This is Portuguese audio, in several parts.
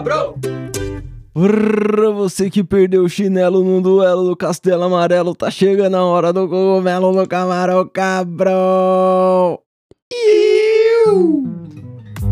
cabrão! Pra você que perdeu o chinelo no duelo do Castelo Amarelo, tá chegando a hora do cogumelo no camarão cabrão!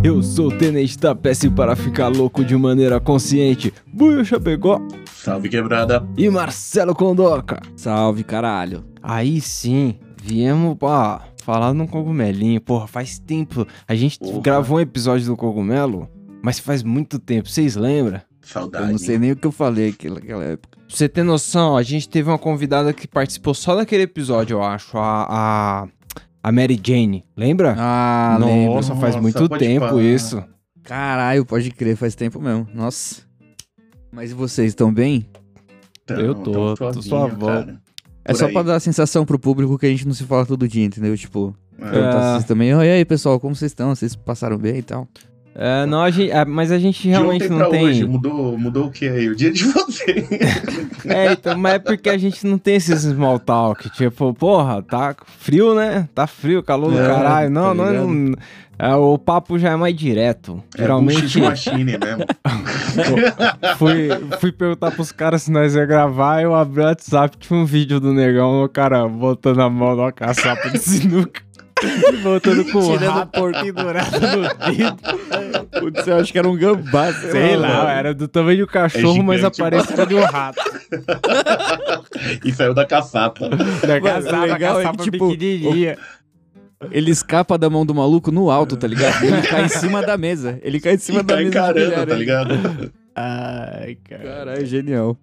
Eu sou o Tenente da Peça para ficar louco de maneira consciente, Buio Chapecó Salve quebrada! e Marcelo Condoca. Salve, caralho. Aí sim, viemos pra falar num cogumelinho. Porra, faz tempo. A gente Porra. gravou um episódio do cogumelo, mas faz muito tempo, vocês lembram? Saudade. Eu não sei nem o que eu falei naquela época. Pra você ter noção, a gente teve uma convidada que participou só daquele episódio, eu acho, a, a, a Mary Jane, lembra? Ah, Nossa, lembro. faz Nossa, muito tempo pá. isso. Caralho, pode crer, faz tempo mesmo. Nossa. Mas e vocês, estão bem? Então, Eu tô, tão tô suavinho, suavão. cara. É só aí. pra dar a sensação pro público que a gente não se fala todo dia, entendeu? Tipo, É. perguntar vocês também. E aí, pessoal, como vocês estão? Vocês passaram bem e tal? É, não, a gente, é, mas a gente De realmente ontem não tem. hoje, mudou, mudou o que aí? O dia de você. É, então, mas é porque a gente não tem esses small talk. Tipo, porra, tá frio, né? Tá frio, calor do É, caralho. Não, tá não, ligado? não- é, o papo já é mais direto. É Geralmente. machine mesmo. fui, fui perguntar pros caras se nós ia gravar, eu abri o WhatsApp, tinha um vídeo do negão, o cara botando a mão numa caçapa de sinuca. E Botando com o Tirando rato pendurado no dedo. Putz, eu acho que era um gambá, Sei lá, era do tamanho do cachorro, mas gigante, aparecia de um rato. e saiu da caçapa. Da caçapa, o legal é caçapa que, tipo, pequenininha. Ele escapa da mão do maluco no alto, tá ligado? Ele cai em cima da mesa. Ele cai em cima E da tá mesa. de encarando, bilhar, tá ligado? Ai, cara. Caralho, genial.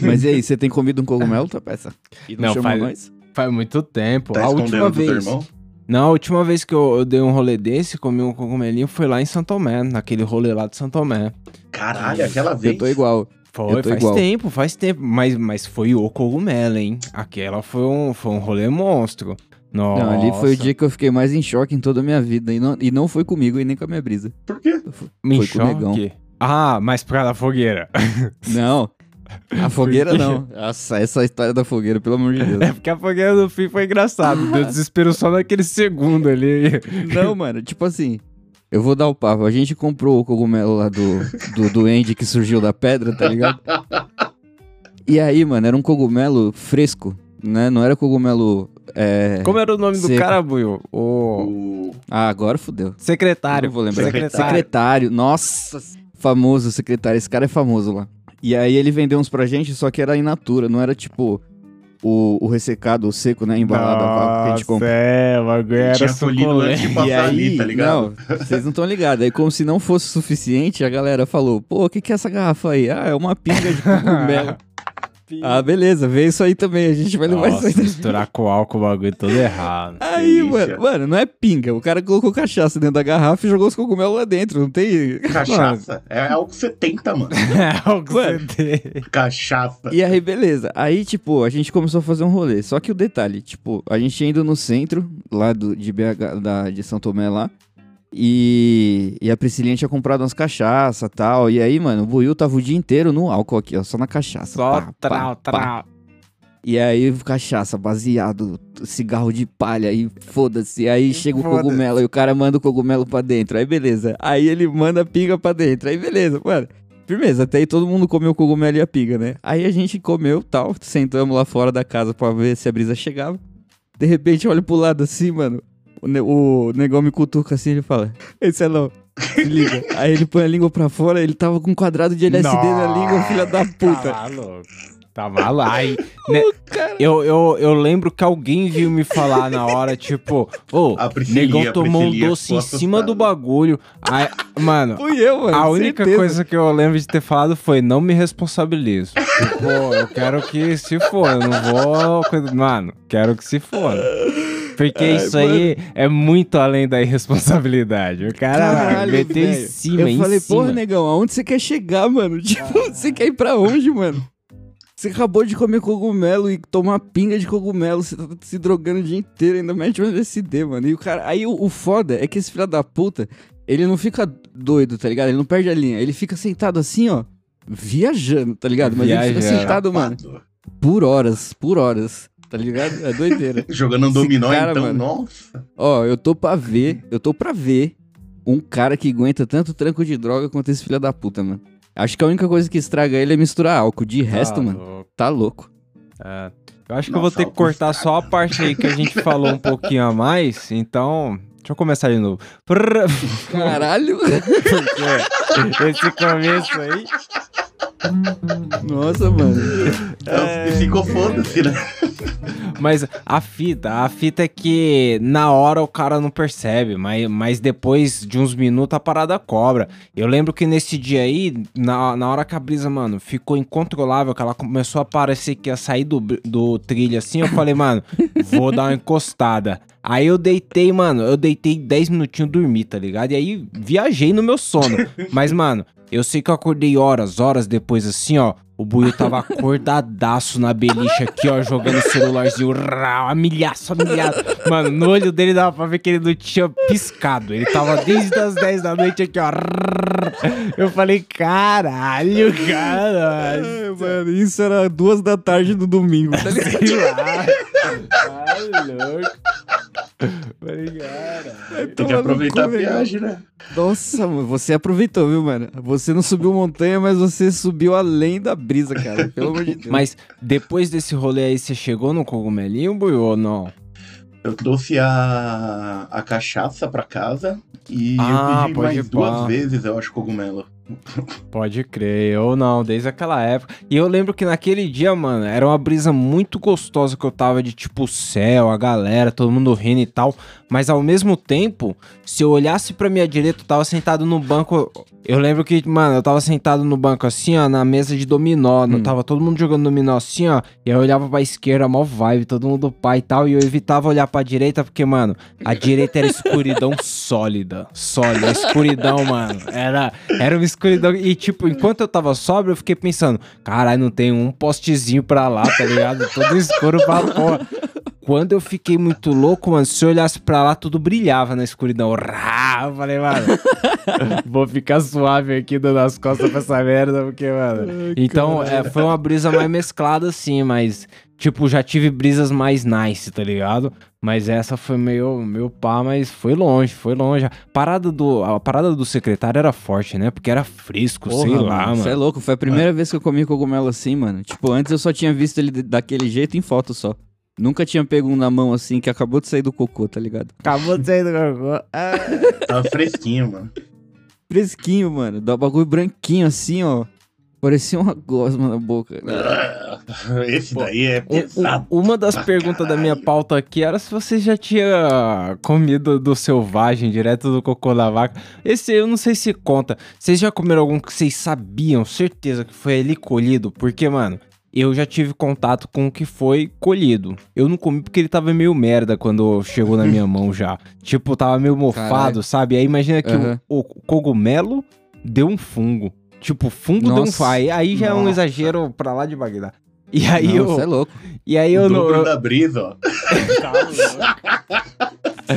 Mas e aí, você tem comido um cogumelo, tá peça? E não, Não, chamou faz- nós? Faz muito tempo. Tá a última escondendo do teu vez. Não, a última vez que eu, eu dei um rolê desse, comi um cogumelinho, foi lá em São Tomé, naquele rolê lá de São Tomé. Caralho, aquela vez. Eu tô igual. Foi, faz igual. tempo, faz tempo. Mas, mas foi o cogumelo, hein? Aquela foi um, foi um rolê monstro. Nossa. Não, ali foi o dia que eu fiquei mais em choque em toda a minha vida. E não, e não foi comigo e nem com a minha brisa. Por quê? Me foi com o negão. choque. Ah, mas por causa da fogueira. Não. A fogueira não. Nossa, essa história da fogueira, pelo amor de Deus. É porque a fogueira do fim foi engraçado. Deu desespero só naquele segundo ali. Não, mano, tipo assim. Eu vou dar o papo. A gente comprou o cogumelo lá do, do duende que surgiu da pedra, tá ligado? E aí, mano, era um cogumelo fresco, né? Não era cogumelo. É... Como era o nome do cara, Buio? O O... Ah, agora fudeu. secretário. Não vou lembrar. Secretário. Secretário. Nossa, famoso secretário. Esse cara é famoso lá. E aí ele vendeu uns pra gente, só que era in natura, não era tipo o, o ressecado, o seco, né? Embalado a vácuo que a gente compra. É, o bagulho era Tinha colhido antes de suculento. passar E aí, ali, tá ligado? não, vocês não estão ligados. Aí, como se não fosse suficiente, a galera falou: pô, o que, que é essa garrafa aí? Ah, é uma pinga de cogumelo. ah, beleza, vê isso aí também. A gente vai levar Nossa, isso aí. misturar com álcool o bagulho todo errado. Aí, mano, mano, não é pinga. O cara colocou cachaça dentro da garrafa e jogou os cogumelos lá dentro. Não tem. Cachaça. É algo 70, mano. É Mano. você tem. Cachaça. E aí, beleza. Aí, tipo, a gente começou a fazer um rolê. Só que o detalhe, tipo, a gente indo no centro, lá do, de BH, da, de São Tomé lá. E, e a Priscilinha tinha comprado umas cachaça e tal. E aí, mano, o Buiu tava o dia inteiro no álcool aqui, ó, só na cachaça. Só Pá, trau, pá, pá. trau. E aí, cachaça, baseado, cigarro de palha, e foda-se. Aí chega o cogumelo e o cara manda o cogumelo pra dentro. Aí beleza. Aí ele manda a pinga pra dentro. Aí beleza, mano. Firmeza, até aí todo mundo comeu o cogumelo e a pinga, né? Aí a gente comeu tal, sentamos lá fora da casa pra ver se a brisa chegava. De repente, olha pro lado assim, mano. O, ne- o negão me cutuca assim, ele fala: Ei, Celão, se liga. Aí ele põe a língua pra fora, ele tava com um quadrado de LSD na língua, filha da puta. Tá maluco. Tá maluco. Ai, né, eu, eu, eu lembro que alguém viu me falar na hora, tipo, ô, Priscilinha, negão tomou um doce em cima do bagulho. Aí, mano, Fui eu, mano. a única certeza. coisa que eu lembro de ter falado foi não me responsabilizo. Tipo, eu quero que se for, eu não vou. Mano, quero que se for. Porque Ai, isso aí é muito além da irresponsabilidade. O cara Caralho, meteu em cima, Eu em falei, cima. porra, negão, aonde você quer chegar, mano? Tipo, você quer ir pra onde, mano? Você acabou de comer cogumelo e tomar pinga de cogumelo, você tá se drogando o dia inteiro, ainda mete um LSD, mano. E o cara. Aí o, o foda é que esse filho da puta, ele não fica doido, tá ligado? Ele não perde a linha. Ele fica sentado assim, ó, viajando, tá ligado? Mas ele fica sentado, mano, por horas, por horas, tá ligado? É doideira. Jogando um dominó, cara, então, mano. nossa. Ó, eu tô pra ver, eu tô pra ver um cara que aguenta tanto tranco de droga quanto esse filho da puta, mano. Acho que a única coisa que estraga ele é misturar álcool. De resto, Tá mano, louco. tá louco. É. Eu acho que eu vou Nossa, ter que cortar só a parte aí que a gente falou um pouquinho a mais, então. Deixa eu começar de novo. Caralho! Esse começo aí. Nossa, mano. É, e ficou foda-se, né? Mas a fita, a fita é que na hora o cara não percebe, mas, mas depois de uns minutos a parada cobra. Eu lembro que nesse dia aí, na, na hora que a brisa, mano, ficou incontrolável, que ela começou a parecer que ia sair do, do trilho assim, eu falei, mano, vou dar uma encostada. Aí eu deitei, mano, eu deitei 10 minutinhos dormi, tá ligado? E aí viajei no meu sono. Mas, mano, eu sei que eu acordei horas, horas depois assim, ó. O Buiu tava acordadaço na beliche aqui, ó, jogando o celularzinho, rau, amilhaço, amilhaço. Mano, no olho dele dava pra ver que ele não tinha piscado. Ele tava desde as 10 da noite aqui, ó. Eu falei, caralho, cara. Ai, mano, isso era duas da tarde do domingo, tá ligado? Sei lá. Tá louco. Cara. Tem que aproveitar a viagem, né? Nossa, mano, você aproveitou, viu, mano? Você não subiu montanha, mas você subiu além da brisa, cara. Pelo amor de Deus. Mas depois desse rolê aí, você chegou no cogumelinho, Buiu, ou não? Eu trouxe a, a cachaça pra casa e Ah, eu pedi mais pá. duas vezes, eu acho, cogumelo. Pode crer, ou não, desde aquela época. E eu lembro que naquele dia, mano, era uma brisa muito gostosa que eu tava de tipo céu, a galera, todo mundo rindo e tal. Mas ao mesmo tempo, se eu olhasse pra minha direita, eu tava sentado no banco. Eu lembro que, mano, eu tava sentado no banco assim, ó, na mesa de dominó. Hum. Tava todo mundo jogando dominó assim, ó. E aí eu olhava pra esquerda, mó vibe, todo mundo pai e tal. E eu evitava olhar pra direita, porque, mano, a direita era escuridão sólida. Sólida. Escuridão, mano. Era, era uma escuridão. E, tipo, enquanto eu tava sóbrio, eu fiquei pensando, caralho, não tem um postezinho pra lá, tá ligado? Todo escuro pra porra. Quando eu fiquei muito louco, mano, se eu olhasse pra lá, tudo brilhava na escuridão. Rá! Eu falei, mano, vou ficar suave aqui dando as costas pra essa merda, porque, mano. então, é, foi uma brisa mais mesclada, assim, mas, tipo, já tive brisas mais nice, tá ligado? Mas essa foi meio, meio pá, mas foi longe, foi longe. A parada do, a parada do secretário era forte, né? Porque era fresco, sei lá, mano. Você é louco, foi a primeira vez que eu comi cogumelo assim, mano. Tipo, antes eu só tinha visto ele daquele jeito em foto só. Nunca tinha pego um na mão assim que acabou de sair do cocô, tá ligado? Acabou de sair do cocô. Ah. Tava fresquinho, mano. Fresquinho, mano. Dá um bagulho branquinho assim, ó. Parecia uma gosma na boca. Esse daí é Um- um- pesado. uma das perguntas da minha caralho. pauta aqui era se você já tinha comido do selvagem, direto do cocô da vaca. Esse eu não sei se conta. Vocês já comeram algum que vocês sabiam, certeza que foi ali colhido? Porque, mano, eu já tive contato com o que foi colhido. Eu não comi porque ele tava meio merda quando chegou na minha mão já. Tipo, tava meio mofado, Caralho. sabe? Aí imagina que o- Aham. o, cogumelo deu um fungo. Tipo, o fungo deu um Nossa. pai. Aí já é um Nossa. exagero pra lá de Bagdá. E aí Não, eu. Você é louco. E aí eu o não. dobro eu- da brisa, ó.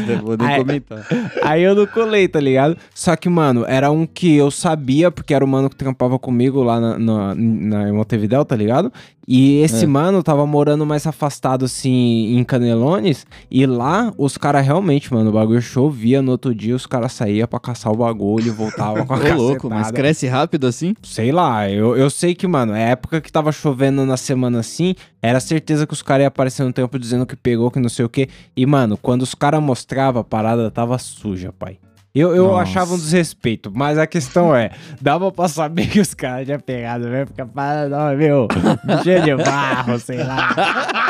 Eu vou nem Ai. comentar. Aí eu não colei, tá ligado? Só que, mano, era um que eu sabia, porque era o mano que trampava comigo lá na, na, na em Montevidéu, tá ligado? E esse É. mano tava morando mais afastado, assim, em Canelones. E lá, os caras realmente, mano, o bagulho chovia. No outro dia, os caras saíam pra caçar o bagulho e voltavam com a Ô, louco, mas cresce rápido assim? Sei lá, eu, eu sei que, mano, é época que tava chovendo na semana assim, era certeza que os caras iam aparecer no tempo dizendo que pegou, que não sei o quê. E, mano, quando os caras mostravam, a parada tava suja, pai. Eu, eu Nossa. achava um desrespeito, mas a questão é, dava pra saber que os caras tinham pegado mesmo, porque a parada meio cheia de barro, sei lá.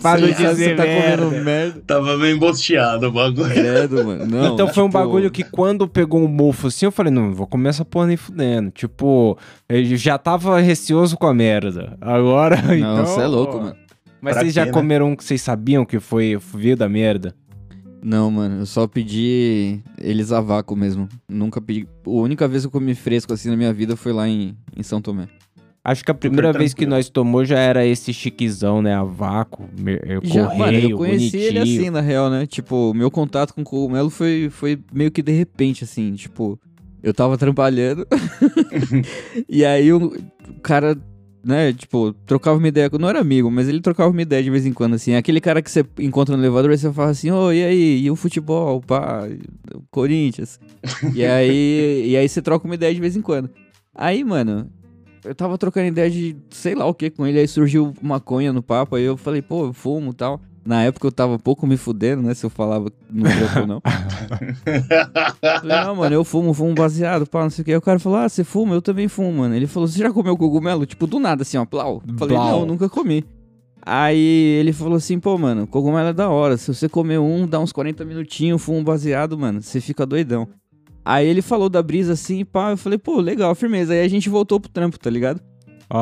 Pra não Sabe, dizer tá merda. comendo merda. Tava meio embosteado o bagulho. Credo, mano. Não, então foi um tipo, bagulho que quando pegou um mofo assim, eu falei, não, vou comer essa porra nem fudendo. Tipo, eu já tava receoso com a merda. Agora, Não, então... você é louco, mano. Mas Pra vocês já quê, né? comeram um que vocês sabiam que foi veio da merda? Não, mano, eu só pedi eles a vácuo mesmo. Nunca pedi. A única vez que eu comi fresco assim na minha vida foi lá em, em São Tomé. Acho que a primeira vez que nós tomou já era esse chiquezão, né? A vácuo, me- eh, Já, correio, mano, eu conheci bonitinho. ele assim, na real, né? Tipo, meu contato com o cogumelo foi, foi meio que de repente, assim, tipo, eu tava trabalhando e aí o, cara né, tipo, trocava uma ideia. Não era amigo, mas ele trocava uma ideia de vez em quando, assim. Aquele cara que você encontra no elevador e você fala assim, ô, e aí? E o futebol, pá, Corinthians. e aí, e aí você troca uma ideia de vez em quando. Aí, mano, eu tava trocando ideia de sei lá o que com ele, aí surgiu maconha no papo, aí eu falei, pô, eu fumo e tal. Na época eu tava pouco me fudendo, né? Se eu falava no trampo ou não. Falei, não, mano, eu fumo, fumo baseado, pá, não sei o que. Aí o cara falou, ah, você fuma? Eu também fumo, mano. Ele falou, você já comeu cogumelo? Tipo, do nada, assim, ó, plau. Falei, Plau. não, nunca comi. Aí ele falou assim, pô, mano, cogumelo é da hora. Se você comer um, dá uns 40 minutinhos, fumo baseado, mano, você fica doidão. Aí ele falou da brisa assim, pá, eu falei, pô, legal, firmeza. Aí a gente voltou pro trampo, tá ligado?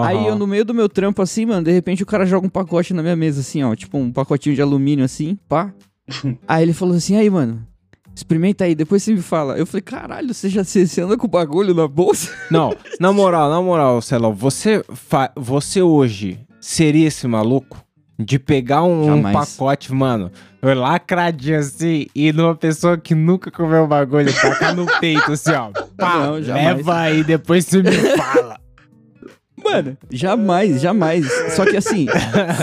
Aí eu, no meio do meu trampo, assim, mano, de repente o cara joga um pacote na minha mesa, assim, ó. Tipo, um pacotinho de alumínio, assim, pá. aí ele falou assim, aí, mano, experimenta aí, depois você me fala. Eu falei, caralho, você já você anda com o bagulho na bolsa? Não, na moral, na moral, Celão, você, fa- você hoje seria esse maluco de pegar um, um Jamais. pacote, mano, lacradinho assim, e numa pessoa que nunca comeu bagulho, tacar no peito assim, ó. Pá, Não, jamais. leva aí, depois você me fala. Mano, jamais, jamais. Só que assim,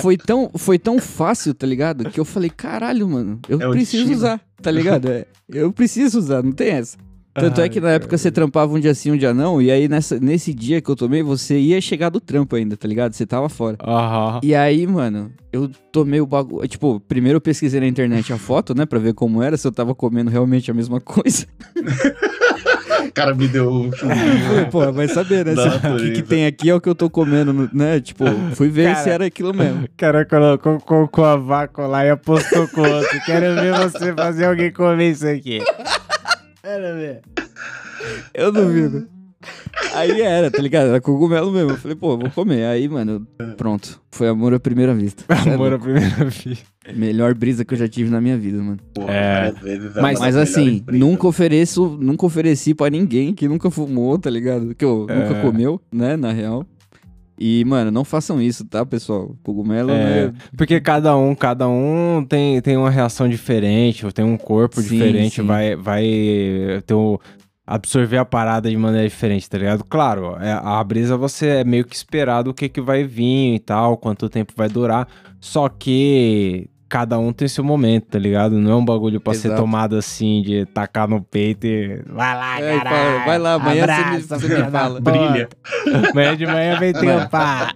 foi tão, foi tão fácil, tá ligado? Que eu falei, caralho, mano, eu É preciso usar, tá ligado? É, eu preciso usar, não tem essa. Tanto é que na época você trampava um dia sim, um dia não, e aí nessa, nesse dia que eu tomei, você ia chegar do trampo ainda, tá ligado? Você tava fora. Aham. E aí, mano, eu tomei o bagulho. Tipo, primeiro eu pesquisei na internet a foto, né? Pra ver como era, se eu tava comendo realmente a mesma coisa. O cara me deu um pô, vai saber, né? O que, que tem aqui é o que eu tô comendo, né? Tipo, fui ver Cara. se era aquilo mesmo. O cara colocou cocô a vácuo lá e apostou com o outro. Quero ver você fazer alguém comer isso aqui. Quero ver. Eu duvido. Aí era, tá ligado? Era cogumelo mesmo. Eu falei, pô, vou comer. Aí, mano, pronto. Foi amor à primeira vista. Amor à primeira vista. Melhor brisa que eu já tive na minha vida, mano. Porra, É. é Mas- Mas assim, nunca ofereço, nunca ofereci pra ninguém que nunca fumou, tá ligado? Que eu, É. nunca comeu, né, na real. E, mano, não façam isso, tá, pessoal? Cogumelo É, né? porque cada um, cada um tem, tem uma reação diferente, ou tem um corpo Sim, diferente, sim. vai vai ter o, absorver a parada de maneira diferente, tá ligado? Claro, é, a brisa você é meio que esperado o que que vai vir e tal, quanto tempo vai durar, só que cada um tem seu momento, tá ligado? Não é um bagulho pra ser Exato. tomado assim, de tacar no peito e vai lá, É, fala, vai lá, amanhã você me- abraça, você me filha da fala. Brilha. Amanhã de manhã vem trampar.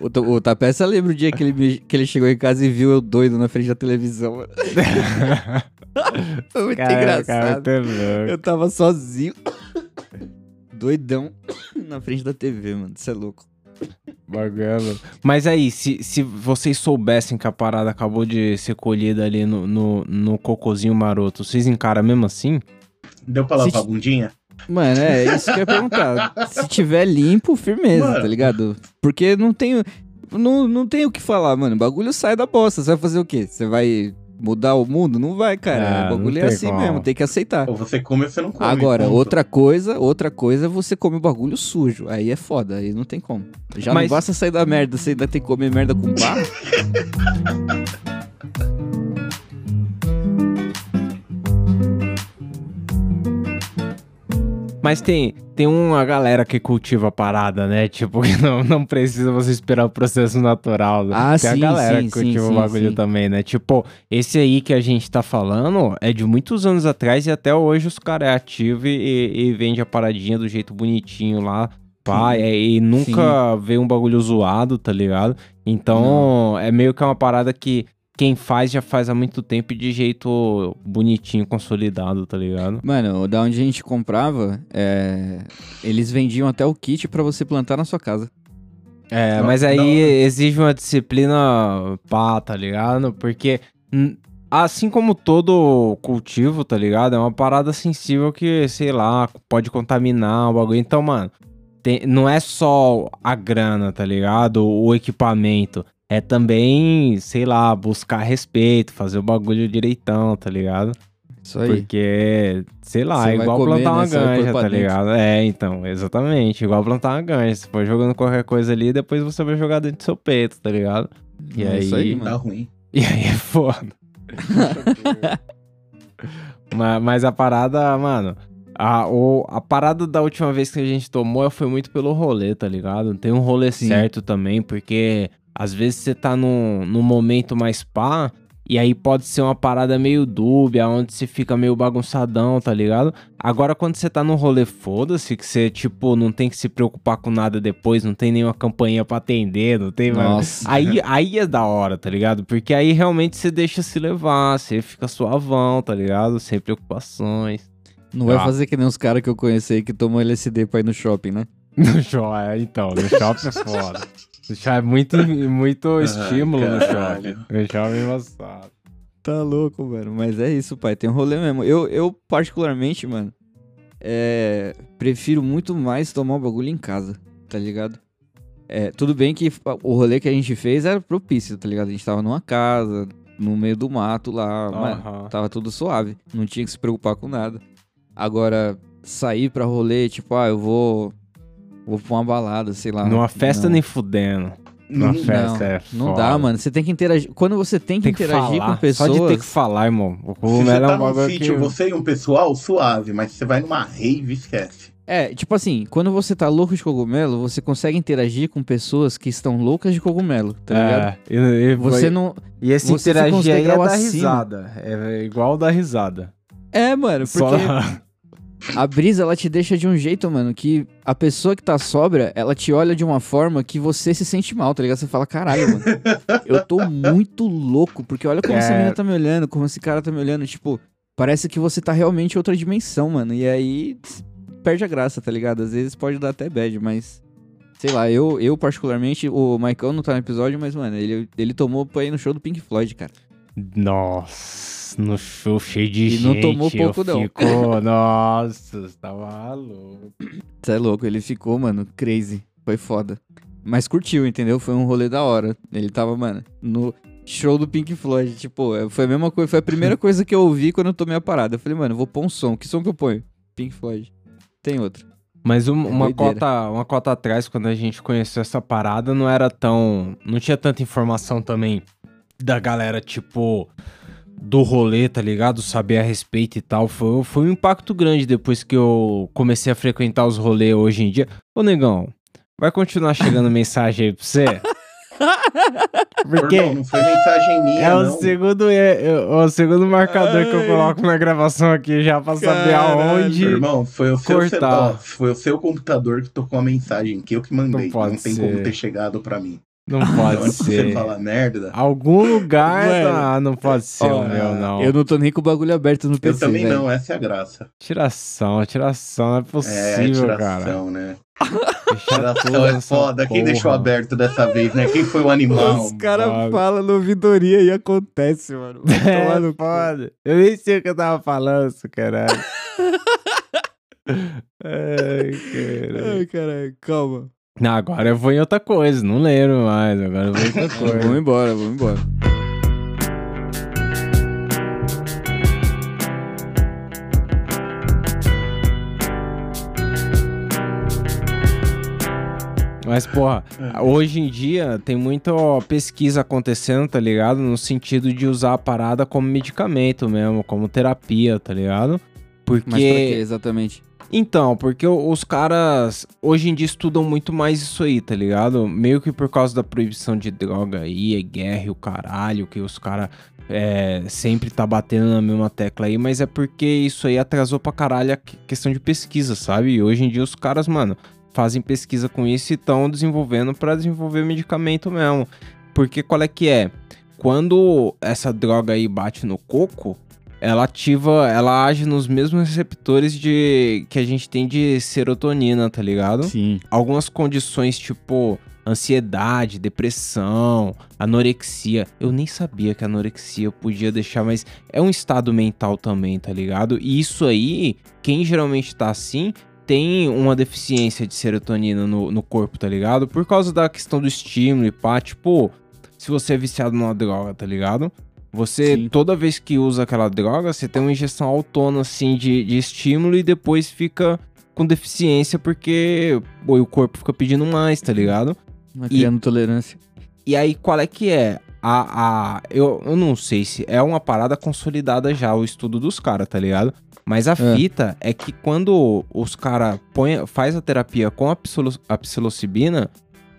O, o Tapeça lembra o dia que ele, me- que ele chegou em casa e viu eu doido na frente da televisão. mano. Foi muito Cara, engraçado. cara, muito louco. Eu tava sozinho. Doidão na frente da TV, mano. Isso é louco. Bagulho. Mas aí, se, se vocês soubessem que a parada acabou de ser colhida ali no, no, no cocôzinho maroto, vocês encaram mesmo assim? Deu pra lavar Se- a bundinha? Mano, é isso que eu ia perguntar. Se tiver limpo, firmeza, Mano. tá ligado? Porque não tenho. Não, não tem o que falar, mano. O bagulho sai da bosta. Você vai fazer o quê? Você vai mudar o mundo? Não vai, cara. Ah, o bagulho é assim como. mesmo, tem que aceitar. Ou você come ou você não come. Agora, ponto. outra coisa, outra coisa é você comer o bagulho sujo. Aí é foda, aí não tem como. Já Mas- não basta sair da merda, você ainda tem que comer merda com barro. Mas tem, tem uma galera que cultiva a parada, né? Tipo, que não, não precisa você esperar o processo natural. né? Ah, tem sim, a galera sim, que cultiva sim, o bagulho também, né? Tipo, esse aí que a gente tá falando é de muitos anos atrás e até hoje os caras é ativo e, e vende a paradinha do jeito bonitinho lá. Pá, Sim. é, e nunca vê um bagulho zoado, tá ligado? Então, é meio que uma parada que quem faz já faz há muito tempo e de jeito bonitinho, consolidado, tá ligado? Mano, da onde a gente comprava, é, eles vendiam até o kit pra você plantar na sua casa. É, Não, mas aí não. exige uma disciplina pá, tá ligado? Porque assim como todo cultivo, tá ligado? É uma parada sensível que, sei lá, pode contaminar o bagulho. Então, mano, tem- não é só a grana, tá ligado? O equipamento. É também, sei lá, buscar respeito, fazer o bagulho direitão, tá ligado? Isso aí. Porque, sei lá, Você é igual comer, plantar né? uma ganja, tá dentro. ligado? É, então, exatamente. Igual plantar uma ganja. Você for jogando qualquer coisa ali, depois você vai jogar dentro do seu peito, tá ligado? E É isso aí- aí, Tá mano. ruim. E aí é foda. mas, mas a parada, mano, A, o, a parada da última vez que a gente tomou foi muito pelo rolê, tá ligado? Tem um rolê Sim. certo também, porque às vezes você tá num, num momento mais pá, e aí pode ser uma parada meio dúbia, onde você fica meio bagunçadão, tá ligado? Agora, quando você tá num rolê, foda-se, que você, tipo, não tem que se preocupar com nada depois, não tem nenhuma campanha pra atender, não tem. Nossa. Aí, aí é da hora, tá ligado? Porque aí realmente você deixa se levar, você fica suavão, tá ligado? Sem preocupações. Não vai Ah. fazer que nem os caras que eu conheci que tomam LSD pra ir no shopping, né? No shopping, então, no shopping é foda. Shopping é muito, muito estímulo no caralho. No shopping é embaçado. Tá louco, mano. Mas é isso, pai. Tem um rolê mesmo. Eu, eu particularmente, mano, é, prefiro muito mais tomar o bagulho em casa, tá ligado? É, tudo bem que o rolê que a gente fez era propício, tá ligado? A gente tava numa casa, no meio do mato lá, mano. Aham. Tava tudo suave. Não tinha que se preocupar com nada. Agora, sair pra rolê, tipo, ah, eu vou. Vou pra uma balada, sei lá. Numa festa Não. nem fudendo. Numa Não, festa não, é Não foda. dá, mano. Você tem que interagir. Quando você tem que Tem que interagir falar. com pessoas. Só de ter que falar, irmão. O Se você cogumelo é tá um sítio, que... você e um pessoal, suave, mas você vai numa rave, esquece. É, tipo assim, quando você tá louco de cogumelo, você consegue interagir com pessoas que estão loucas de cogumelo, tá ligado? É, e, e- Você não. E esse interagir aí é acima. risada. É igual dar risada. É, mano, Só... a brisa ela te deixa de um jeito, mano, que a pessoa que tá sobra, ela te olha de uma forma que você se sente mal, tá ligado? Você fala, caralho, mano, eu tô muito louco, porque olha como essa É. menina tá me olhando, como esse cara tá me olhando, tipo, parece que você tá realmente em outra dimensão, mano. E aí perde a graça, tá ligado? Às vezes pode dar até bad, mas. Sei lá, eu, eu particularmente, o Maicon não tá no episódio, mas, mano, ele, ele tomou pra ir no show do Pink Floyd, cara. Nossa, no show cheio de E gente. não tomou pouco, não. Fico... Nossa, você tá maluco. Você é louco, ele ficou, mano, crazy. Foi foda. Mas curtiu, entendeu? Foi um rolê da hora. Ele tava, mano, no show do Pink Floyd. Tipo, é, foi a mesma coisa, foi a primeira coisa que eu ouvi quando eu tomei a parada. Eu falei, mano, eu vou pôr um som. Que som que eu ponho? Pink Floyd. Tem outro. Mas um- É uma, doideira. cota, uma cota atrás, quando a gente conheceu essa parada, não era tão. Não tinha tanta informação também da galera, tipo. Do rolê, tá ligado? Saber a respeito e tal. Foi, foi um impacto grande depois que eu comecei a frequentar os rolês hoje em dia. Ô, negão, vai continuar chegando mensagem aí pra você? Porque Perdão, não foi mensagem minha, é o não. segundo, é, é o segundo marcador que eu Ai. coloco na gravação aqui já pra saber Caralho. aonde. Irmão, foi o, seu cortar. celular, foi o seu computador que tocou a mensagem, que eu que mandei. Não Não, pode tem ser. como ter chegado pra mim. Não pode de ser. você falar merda, Algum lugar. Mano, Ah, não pode ser ó, o meu, não. Eu não tô nem com o bagulho aberto no eu PC, também velho. não, essa é a graça. Tiração, tiração, não é É, possível, cara. tiração, né? Deixar tudo Tiração é foda. Quem porra. deixou aberto dessa vez, né? Quem foi o animal? Os caras falam no ouvidoria e acontece, mano. É, no cu. foda. Eu nem sei o que eu tava falando, isso, caralho. Ai, caralho. Ai, caralho, calma. Não, agora eu vou em outra coisa, não lembro mais. Agora eu vou em outra Vamos coisa. embora, vamos embora. Mas, porra, hoje em dia tem muita pesquisa acontecendo, tá ligado? No sentido de usar a parada como medicamento mesmo, como terapia, tá ligado? Porque. Mas pra quê, exatamente? Então, porque os caras hoje em dia estudam muito mais isso aí, tá ligado? Meio que por causa da proibição de droga aí, é guerra o caralho, que os caras é, sempre tá batendo na mesma tecla aí, mas é porque isso aí atrasou pra caralho a que- questão de pesquisa, sabe? E hoje em dia os caras, mano, fazem pesquisa com isso e estão desenvolvendo pra desenvolver medicamento mesmo. Porque qual é que é? Quando essa droga aí bate no coco, ela ativa, ela age nos mesmos receptores de que a gente tem de serotonina, tá ligado? Sim. Algumas condições tipo ansiedade, depressão, anorexia. Eu nem sabia que a anorexia podia deixar, mas é um estado mental também, tá ligado? E isso aí, quem geralmente tá assim, tem uma deficiência de serotonina no, no corpo, tá ligado? Por causa da questão do estímulo e pá, tipo, se você é viciado numa droga, tá ligado? Você, Sim. toda vez que usa aquela droga, você tem uma injeção autônoma, assim, de, de estímulo e depois fica com deficiência porque pô, o corpo fica pedindo mais, tá ligado? E- Criando tolerância. E aí, qual é que é? a, a eu, eu não sei se é uma parada consolidada já, o estudo dos caras, tá ligado? Mas a É. fita é que quando os caras faz a terapia com a, psilo, a psilocibina,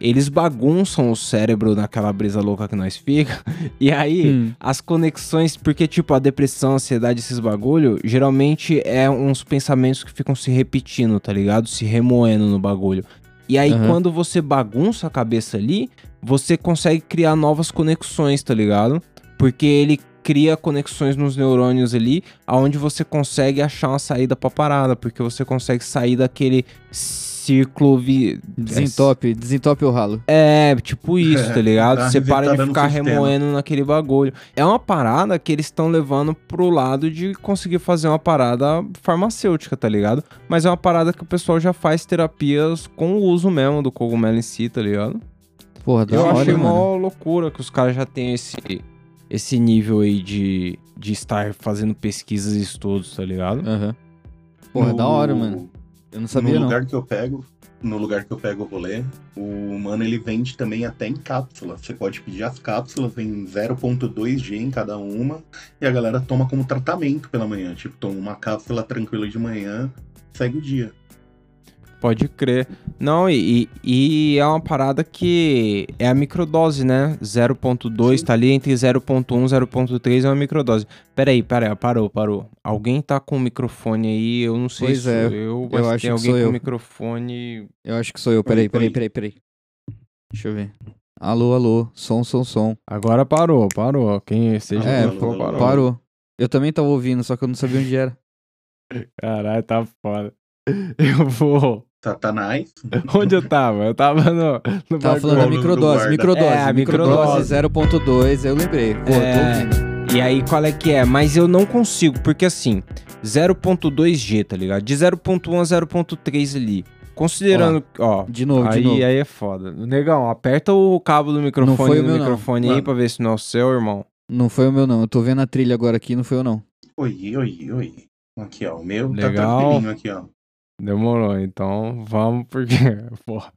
eles bagunçam o cérebro naquela brisa louca que nós fica. E aí, Hum. as conexões, porque tipo, a depressão, a ansiedade, esses bagulho, geralmente é uns pensamentos que ficam se repetindo, tá ligado? Se remoendo no bagulho. E aí, Aham. quando você bagunça a cabeça ali, você consegue criar novas conexões, tá ligado? Porque ele cria conexões nos neurônios ali, aonde você consegue achar uma saída pra parada, porque você consegue sair daquele círculo vi... Desentope, desentope o ralo. É, tipo isso, É, tá ligado? uma Você para de ficar remoendo naquele bagulho. É uma parada que eles estão levando pro lado de conseguir fazer uma parada farmacêutica, tá ligado? Mas é uma parada que o pessoal já faz terapias com o uso mesmo do cogumelo em si, tá ligado? Porra, da Eu hora, achei mano. uma loucura que os caras já têm esse, esse nível aí de, de estar fazendo pesquisas e estudos, tá ligado? Aham. Porra, No- da hora, mano. Eu não sabia, no não. lugar que eu pego, no lugar que eu pego o rolê, o mano ele vende também até em cápsula. Você pode pedir as cápsulas, vem 0.2G em cada uma, e a galera toma como tratamento pela manhã. Tipo, toma uma cápsula tranquila de manhã, segue o dia. Pode crer. Não, e, e e é uma parada que é a microdose, né? 0.2 Sim. tá ali entre 0.1 e 0.3 é uma microdose. Peraí, peraí, parou, parou. Alguém tá com o microfone aí, eu não sei Pois se é, sou eu, mas eu acho tem alguém com eu. o microfone... Eu acho que sou eu. Peraí, peraí, peraí, peraí. Deixa eu ver. Alô, alô. Som, som, som. Agora parou, parou. Quem seja É, alô, alô. Parou. Eu também tava ouvindo, só que eu não sabia onde era. Caralho, tá foda. Eu vou... Satanás. Onde eu tava? Eu tava no... no Tava falando da do microdose, microdose. É, a microdose 0.2, eu lembrei. Pô, É. E aí, qual é que é? Mas eu não consigo, porque assim, 0.2G, tá ligado? De 0.1 a 0.3 ali. Considerando, ó, De novo, aí, de novo. aí é foda. Negão, aperta o cabo do microfone foi o meu, não. microfone aí Mano. pra ver se não é o seu, irmão. Não foi o meu, não. Eu tô vendo a trilha agora aqui, não foi eu, não. Oi, oi, oi. Aqui, ó. O meu Legal. tá tranquilinho aqui, ó. Demorou, então vamos, porque, porra.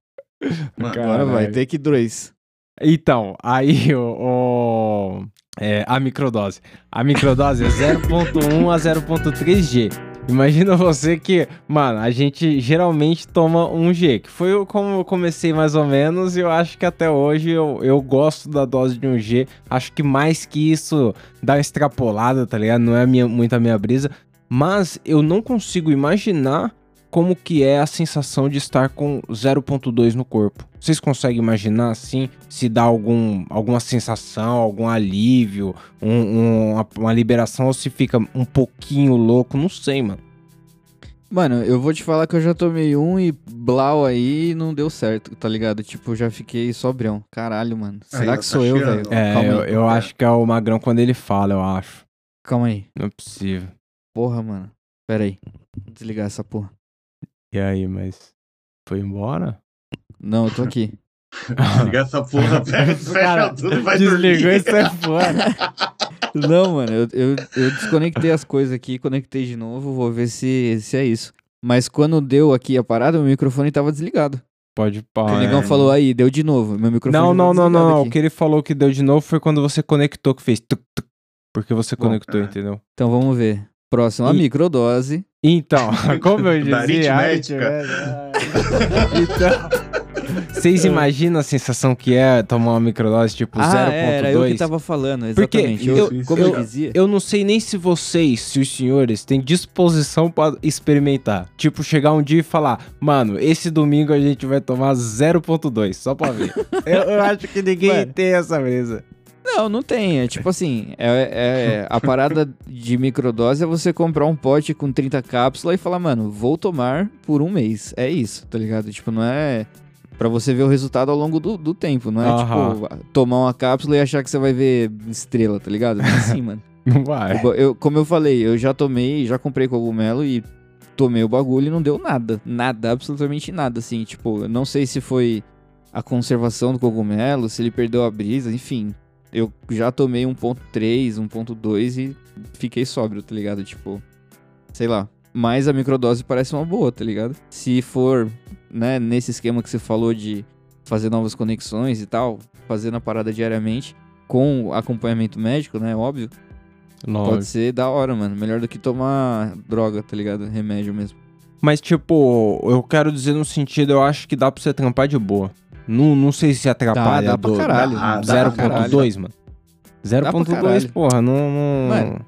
Mano. Agora vai, Caralho. take 2. Então, aí o. o- é, a microdose. A microdose é 0.1 a 0.3G. Imagina você que, mano, a gente geralmente toma 1G, que foi como eu comecei mais ou menos, e eu acho que até hoje eu, eu gosto da dose de 1G. Acho que mais que isso dá uma extrapolada, tá ligado? Não é minha, muito a minha brisa. Mas eu não consigo imaginar como que é a sensação de estar com 0.2 no corpo. Vocês conseguem imaginar assim, se dá algum, alguma sensação, algum alívio, um- um- uma, uma liberação ou se fica um pouquinho louco, não sei, mano. Mano, eu vou te falar que eu já tomei um e blau aí e não deu certo, tá ligado? Tipo, eu já fiquei sobrão. Caralho, mano. Será Aí, que tá sou eu, cheirando, velho? É, Calma eu, aí. eu É. acho que é o Magrão quando ele fala, eu acho. Calma aí. Não é possível. Porra, mano. Pera aí. Vou desligar essa porra. E aí, mas foi embora? Não, eu tô aqui. Liga essa porra, pega, fecha Cara, tudo e vai Desligou dormir. e sai fora. Não, mano, eu, eu, eu desconectei as coisas aqui, conectei de novo, vou ver se, se é isso. Mas quando deu aqui a parada, meu microfone tava desligado. Pode O parar. negão falou aí, deu de novo. Meu microfone Não, não, não, não. aqui. O que ele falou que deu de novo foi quando você conectou, que fez tuc, tuc, porque você Bom, conectou, é. entendeu? Então vamos ver. Próximo, a E- microdose. Então, como eu dizia, aritmética. aritmética. então, vocês imaginam a sensação que é tomar uma microdose tipo ah, era eu que 0.2? tava falando, Porque exatamente. eu- Eu- como eu, eu- dizia... Eu não sei nem se vocês, se os senhores, têm disposição pra experimentar. Tipo, chegar um dia e falar, mano, esse domingo a gente vai tomar 0.2, só pra ver. eu, eu acho que ninguém Mano. tem essa brisa. Não, não tem. É tipo assim, é, é- a parada de microdose é você comprar um pote com 30 cápsulas e falar, mano, vou tomar por um mês. É isso, tá ligado? Tipo, não é pra você ver o resultado ao longo do, do tempo. Não é Aham. tipo tomar uma cápsula e achar que você vai ver estrela, tá ligado? Não é assim, mano. Não vai. Eu- eu- como eu falei, eu já tomei, já comprei cogumelo e tomei o bagulho e não deu nada. Nada, absolutamente nada, assim. Tipo, eu não sei se foi a conservação do cogumelo, se ele perdeu a brisa, enfim. Eu já tomei 1.3, 1.2 e fiquei sóbrio, tá ligado? Tipo, sei lá. Mas a microdose parece uma boa, tá ligado? Se for, né, nesse esquema que você falou de fazer novas conexões e tal, fazendo a parada diariamente, com acompanhamento médico, né? Óbvio. Lógico. Pode ser da hora, mano. Melhor do que tomar droga, tá ligado? Remédio mesmo. Mas, tipo, eu quero dizer no sentido, eu acho que dá pra você trampar de boa. Não, não sei se atrapalha dá pra do caralho. Ah, dá pra 0.2, mano. 0.2, caralho. porra, não... não... Mano,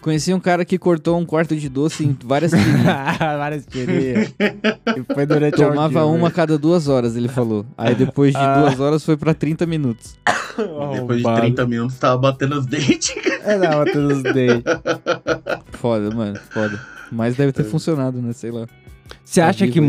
Conheci um cara que cortou um quarto de doce em várias tirinhas. Várias tirinhas. E foi durante Tomava audiência, uma a cada duas horas, ele falou. Aí depois de Ah. duas horas foi pra 30 minutos. Depois de Arrombado. 30 minutos tava batendo os dentes. É, não, batendo os dentes. Foda, mano, foda. Mas deve ter funcionado, né? Sei lá. Você Tá acha, que,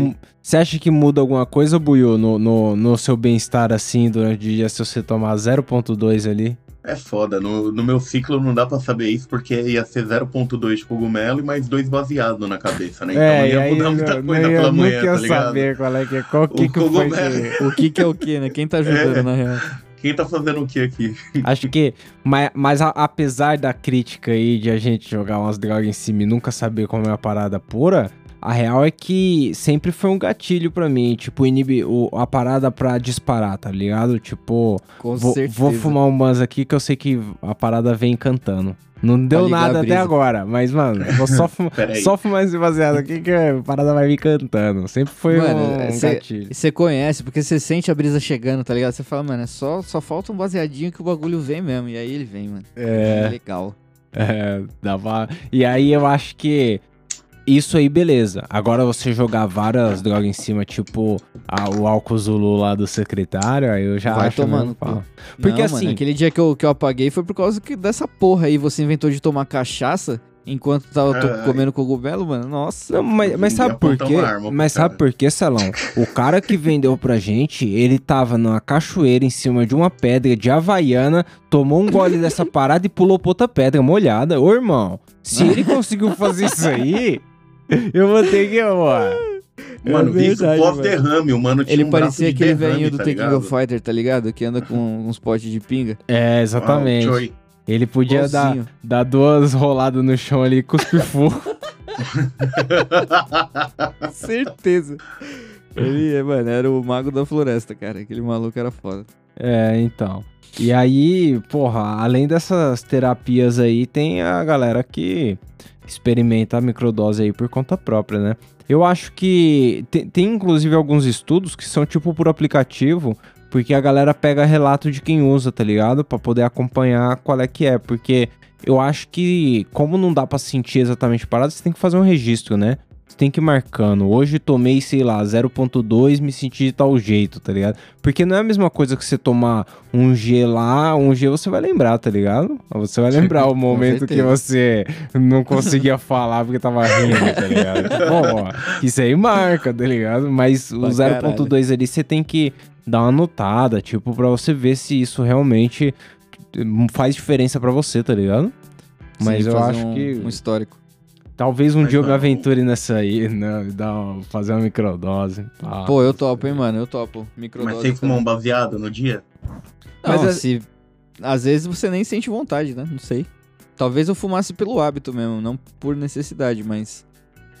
você acha que muda alguma coisa, Buiu, no, no, no seu bem-estar assim durante o dia se você tomar 0.2 ali? É foda, no, no meu ciclo não dá pra saber isso, porque ia ser 0.2 de cogumelo e mais dois baseados na cabeça, né? Então É, ia mudar muita coisa pela manhã, tá ligado? saber qual é que é, qual que, O que foi cogumelo. que... O que que é o que, né? Quem tá ajudando, É. na real? Quem tá fazendo o que aqui? Acho que, mas, mas a- apesar da crítica aí de a gente jogar umas drogas em cima e nunca saber como é a parada pura, a real é que sempre foi um gatilho pra mim, tipo, inibe, o, a parada pra disparar, tá ligado? Tipo, Com vou, certeza. vou fumar um aqui que eu sei que a parada vem cantando. Não deu a nada até agora, mas, mano, vou só, fumar, Peraí. só fumar esse baseado aqui que a parada vai vir cantando. Sempre foi Mano, um cê- gatilho. Você conhece, porque você sente a brisa chegando, tá ligado? Você fala, mano, é só, só falta um baseadinho que o bagulho vem mesmo. E aí ele vem, mano. É. Legal. É, dava. E aí eu acho que isso aí, beleza. Agora você jogar várias drogas em cima, tipo a- o álcool Zulu lá do secretário, aí eu já Vai acho. tomando, pau. Porque Não, assim- Mano, aquele dia que eu, que eu apaguei foi por causa que dessa porra aí. Você inventou de tomar cachaça enquanto tava to- Ai. comendo cogumelo, mano. Nossa. Não, mas, mas sabe por quê? Mas sabe cara. por quê, Salão? O cara que vendeu pra gente, ele tava numa cachoeira em cima de uma pedra de Havaiana, tomou um gole dessa parada e pulou pra outra pedra molhada. Ô, irmão, se ele conseguiu fazer isso aí, eu vou ter que, ó. Mano, É isso verdade, pós-derrame, o mano tinha Ele um parecia aquele derrame, velhinho do tá The King of Fighter, tá ligado? Que anda com uns potes de pinga. É, exatamente. Ah. Ele podia dar, dar duas roladas no chão ali e cuspir fogo. Certeza. Ele, é, mano, era o mago da floresta, cara. Aquele maluco era foda. É, então. E aí, porra, além dessas terapias aí, tem a galera que experimenta a microdose aí por conta própria, né? Eu acho que tem, tem inclusive alguns estudos que são tipo por aplicativo, porque a galera pega relato de quem usa, tá ligado? Pra poder acompanhar qual é que é, porque eu acho que como não dá pra sentir exatamente a parada, você tem que fazer um registro, né? Você tem que ir marcando. Hoje tomei, sei lá, 0.2, me senti de tal jeito, tá ligado? Porque não é a mesma coisa que você tomar um G lá, um G você vai lembrar, tá ligado? Você vai lembrar o momento que você não conseguia falar porque tava rindo, tá ligado? Bom, ó, isso aí marca, tá ligado? Mas o Pra 0.2 ali você tem que dar uma notada, tipo, pra você ver se isso realmente faz diferença pra você, tá ligado? Mas Sim, eu acho um- que Um histórico. Talvez um Mas dia eu me aventure nessa aí, né? Dar, uma- fazer uma microdose. pá. Pô, eu topo, hein, mano. Eu topo. Mas Microdose. você fumou também. um baseado no dia? Não, Mas é- se... Às vezes você nem sente vontade, né? Não sei. Talvez eu fumasse pelo hábito mesmo, não por necessidade, mas...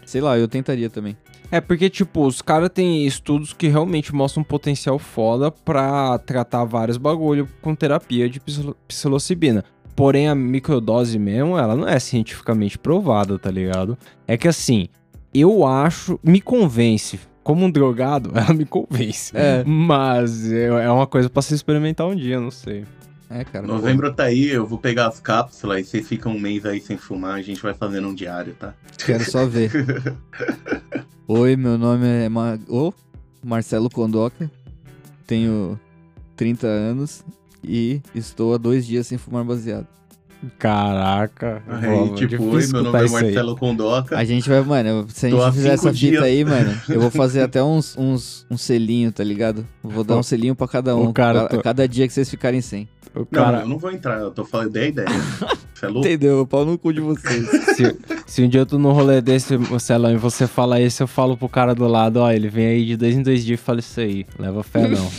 Sei lá, eu tentaria também. É porque, tipo, os caras têm estudos que realmente mostram um potencial foda pra tratar vários bagulho com terapia de psilo- psilocibina. Porém, a microdose mesmo, ela não é cientificamente provada, tá ligado? É que assim, eu acho, me convence. Como um drogado, ela me convence. É. Mas é uma coisa pra se experimentar um dia, não sei. É, cara. Novembro tá aí, eu vou pegar as cápsulas e vocês ficam um mês aí sem fumar, a gente vai fazendo um diário, tá? Quero só ver. Oi, meu nome é Ma... Ô, Marcelo Condoca. Tenho 30 anos e estou há dois dias sem fumar baseado. Caraca. Aí, Pô, tipo, oi, meu nome é. Marcelo Condoca. A gente vai, mano, eu- se a gente fizer essa fita dias. aí, mano, eu vou fazer até uns, uns, um selinho, tá ligado? Vou dar um selinho pra cada um. cara Cada dia que vocês ficarem sem. O Não, cara, eu não vou entrar, eu tô falando da ideia. Você é louco? Entendeu? Pau no cu de vocês. se, se um dia eu tô num rolê desse, Marcelão, e você fala isso, eu falo pro cara do lado, ó, ele vem aí de dois em dois dias e fala isso aí. Leva fé não.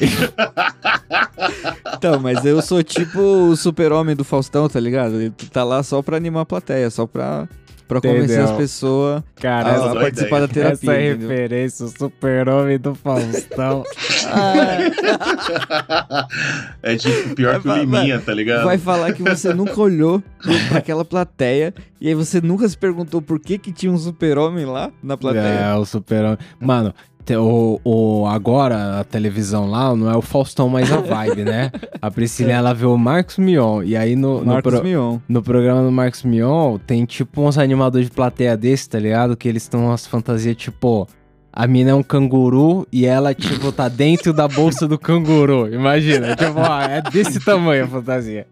então, mas eu sou tipo o super-homem do Faustão, tá ligado? Ele tá lá só pra animar a plateia, só pra pra convencer Entendeu? as pessoas Cara, a, a participar ideia. da terapia. essa é referência, o super-homem do Faustão. é tipo pior É, que o vai- Liminha, tá ligado? Vai falar que você nunca olhou pra aquela plateia e aí você nunca se perguntou por que que tinha um super-homem lá na plateia. É, o super-homem. Mano, o, o, agora a televisão lá não é o Faustão mais a vibe, né? A Priscila, ela vê o Marcos Mion. E aí no, no, pro- Mion. no programa do Marcos Mion tem tipo uns animadores de plateia desse, tá ligado? Que eles estão umas fantasias tipo. A mina é um canguru e ela, tipo, tá dentro da bolsa do canguru. Imagina, tipo, ó, é desse tamanho a fantasia.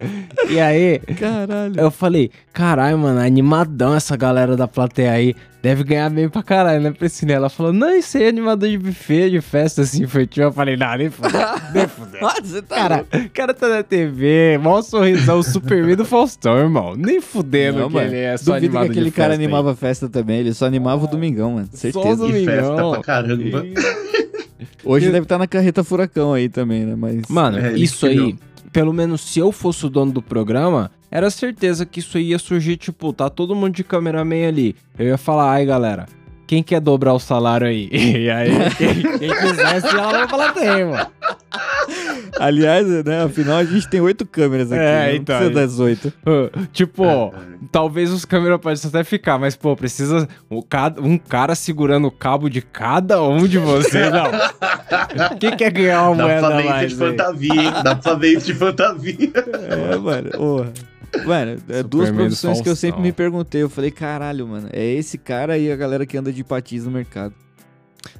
E aí, Caralho. eu falei, caralho, mano, animadão essa galera da plateia aí. Deve ganhar bem pra caralho, né, Priscila? Ela falou, não, isso aí é animador de buffet, de festa assim, infantil. Eu falei, não, nem fudeu, nem fudeu. Você tá Cara, o cara tá na TV, mó sorrisão, Superman do Faustão, irmão. Nem fudendo Não, que mano. ele é só Duvido que aquele de cara aí. animava a festa também. Ele só animava o domingão, mano. Só Certeza. o E festa Domingão. pra caramba. Hoje deve estar na carreta furacão aí também, né? Mas. Mano, É, isso aí, pelo menos se eu fosse o dono do programa, era certeza que isso aí ia surgir, tipo, tá todo mundo de cameraman ali. Eu ia falar, ai galera, quem quer dobrar o salário aí? E aí, quem, quem quisesse, ela vai falar tem, mano. Aliás, né? Afinal, a gente tem oito câmeras aqui. É, né? Não então, precisa aí- das oito. Tipo, É, talvez os câmeras possam até ficar, mas, pô, precisa um, cada- um cara segurando o cabo de cada um de vocês, não. Quem quer ganhar uma Dá pra moeda fazer isso mais? de aí? fantasia, hein? Dá pra fazer isso de fantasia. É, mano. Porra. Mano, é duas profissões que eu sempre me perguntei. Eu falei, caralho, mano, é esse cara e a galera que anda de patins no mercado.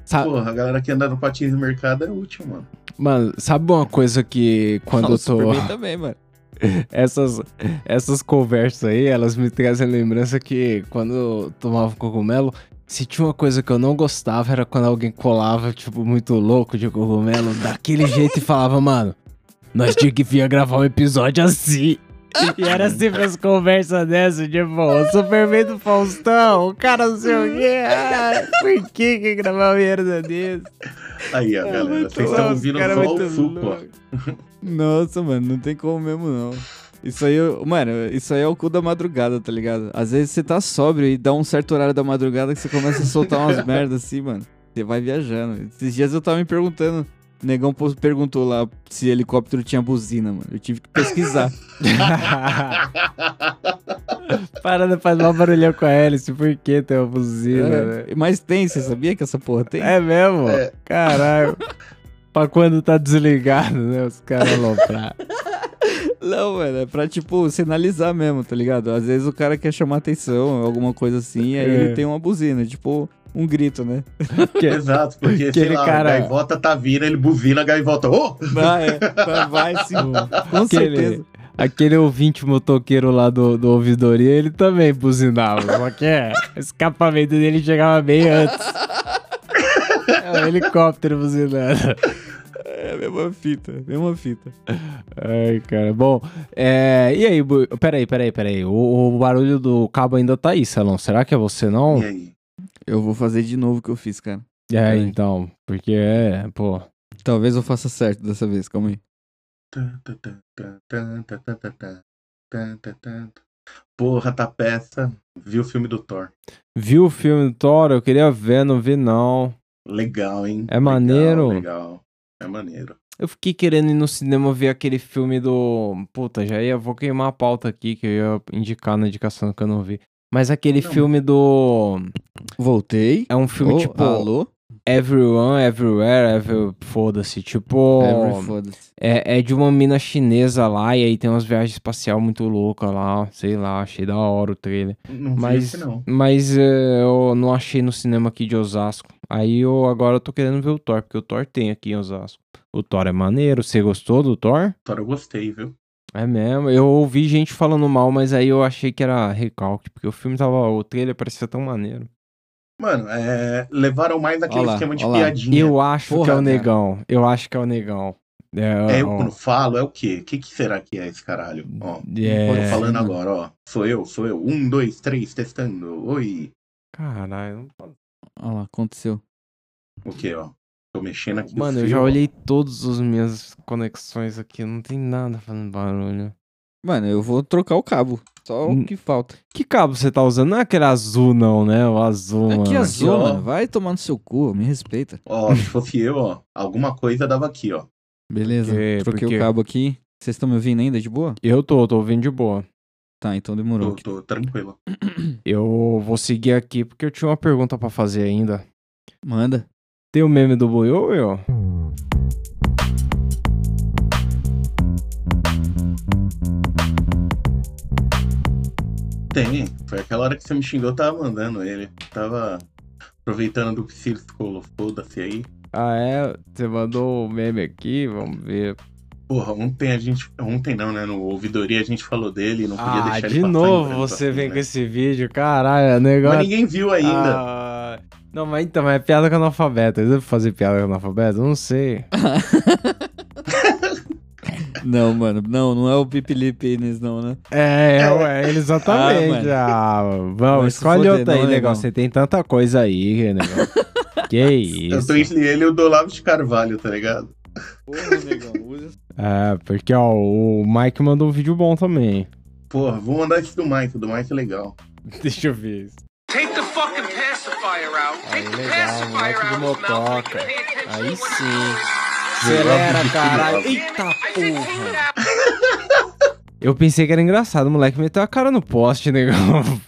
Sa- Porra, a galera que anda no patins no mercado é útil, mano. Mano, sabe uma coisa que quando Ah, o eu tô. Superman também, mano. essas, essas conversas aí, elas me trazem lembrança que quando eu tomava cogumelo, se tinha uma coisa que eu não gostava era quando alguém colava, tipo, muito louco de cogumelo, daquele jeito e falava, mano, nós tínhamos que vir gravar um episódio assim. E era sempre as conversas dessas, tipo, o Superman do Faustão, o cara não sei o quê, ah, por que que gravar uma merda desse? Aí, ó, É galera, vocês estão ouvindo só o suco. Nossa, mano, não tem como mesmo, não. Isso aí, mano, isso aí é o cu da madrugada, tá ligado? Às vezes você tá sóbrio e dá um certo horário da madrugada que você começa a soltar umas merdas assim, mano. Você vai viajando. Esses dias eu tava me perguntando. O negão perguntou lá se helicóptero tinha buzina, mano. Eu tive que pesquisar. Parada faz mal barulhão com a hélice, por que tem uma buzina, né? É, mas tem, você sabia que essa porra tem? É mesmo? É. Caralho. pra quando tá desligado, né? Os caras aloprar. Não, mano, é pra, tipo, sinalizar mesmo, tá ligado? Às vezes o cara quer chamar atenção, alguma coisa assim, aí É. ele tem uma buzina, tipo, um grito, né? Exato, porque, sei Aquele lá, cara- a gaivota tá vindo, ele buzina, a gaivota, ô! Vai, é, vai sim, com Aquele, certeza. aquele ouvinte motoqueiro lá do, do ouvidoria, ele também buzinava. Só que é, o escapamento dele chegava bem antes. É um helicóptero buzinando. É a mesma fita, mesma fita. Ai, cara. Bom, é, e aí, Bu- peraí, peraí, peraí. O, o barulho do cabo ainda tá aí, Salão. Será que é você não? E aí? Eu vou fazer de novo o que eu fiz, cara. É, Peraí. então. Porque é, pô. Talvez eu faça certo dessa vez, calma aí. Porra, tá peça. Viu o filme do Thor. Viu o filme do Thor? Eu queria ver, não vi não. Legal, hein? É maneiro. Legal, legal. É maneiro. Eu fiquei querendo ir no cinema ver aquele filme do. Puta, já ia. Vou queimar a pauta aqui que eu ia indicar na indicação que eu não vi. Mas aquele Não. filme do. Voltei. É um filme Ô, tipo. Alô? Everyone, Everywhere, every... Foda-se. Tipo. Every foda-se. É, é de uma mina chinesa lá e aí tem umas viagens espacial muito loucas lá. Sei lá, achei da hora o trailer. Não vi Mas, esse, não. mas é, eu não achei no cinema aqui de Osasco. Aí eu agora eu tô querendo ver o Thor, porque o Thor tem aqui em Osasco. O Thor é maneiro. Você gostou do Thor? Thor eu gostei, viu? É mesmo. Eu ouvi gente falando mal, mas aí eu achei que era recalque, porque o filme tava. O trailer parecia tão maneiro. Mano, é, levaram mais aquele Ó lá, esquema de ó lá. piadinha. Eu acho Porra, que é o cara. negão. Eu acho que é o negão. É, É, eu ó, quando falo, é o quê? O que, que será que é esse caralho? Ó, é... tô falando agora, ó. Sou eu, sou eu. Um, dois, três, testando. Oi. Caralho. Olha lá, aconteceu. O quê, ó? Tô mexendo aqui. no Mano, eu já olhei todas as minhas conexões aqui. Não tem nada fazendo barulho. Mano, eu vou trocar o cabo. Só o que falta. Que cabo você tá usando? Não é aquele azul, não, né? O azul, É que mano. azul, ó. mano. Vai tomar no seu cu, me respeita. Ó, se fosse eu, ó, alguma coisa dava aqui, ó. Beleza. quê? Por Troquei quê? o cabo aqui. Vocês estão me ouvindo ainda de boa? Eu tô, tô ouvindo de boa. Tá, então Tô, demorou. tô tranquilo. Eu vou seguir aqui porque eu tinha uma pergunta pra fazer ainda. Manda. Tem o meme do Buiu, Will? Tem. Foi aquela hora que você me xingou, eu tava mandando ele. Tava aproveitando do que falou, foda-se aí. Ah, é? Você mandou o meme aqui? Vamos ver. Porra, ontem a gente. Ontem não, né? No ouvidoria a gente falou dele, não podia Ah, deixar ele de passar em novo você assim, vem né? com esse vídeo, caralho, é negócio. Mas ninguém viu ainda. Ah, não, mas então, mas é piada com analfabeto. Eles devem fazer piada com analfabeto? Eu Não sei. Não, mano. Não, não é o Pipilipe Inês, não, né? É, é, é exatamente. Ah, vamos, Vai se escolhe foder, outra aí, negão. negão. Você tem tanta coisa aí, negão. que Eu isso. tô entre ele e o do Olavo de Carvalho, tá ligado? Porra, negão. Usa... É, porque, ó, o Mike mandou um vídeo bom também. Porra, vou mandar esse do Mike, o do Mike é legal. Deixa eu ver. Fucking pacifier out. Aí, legal, moleque do motoca. Aí sim. Acelera, caralho. Eita porra. Eu pensei que era engraçado, o moleque meteu a cara no poste, negão.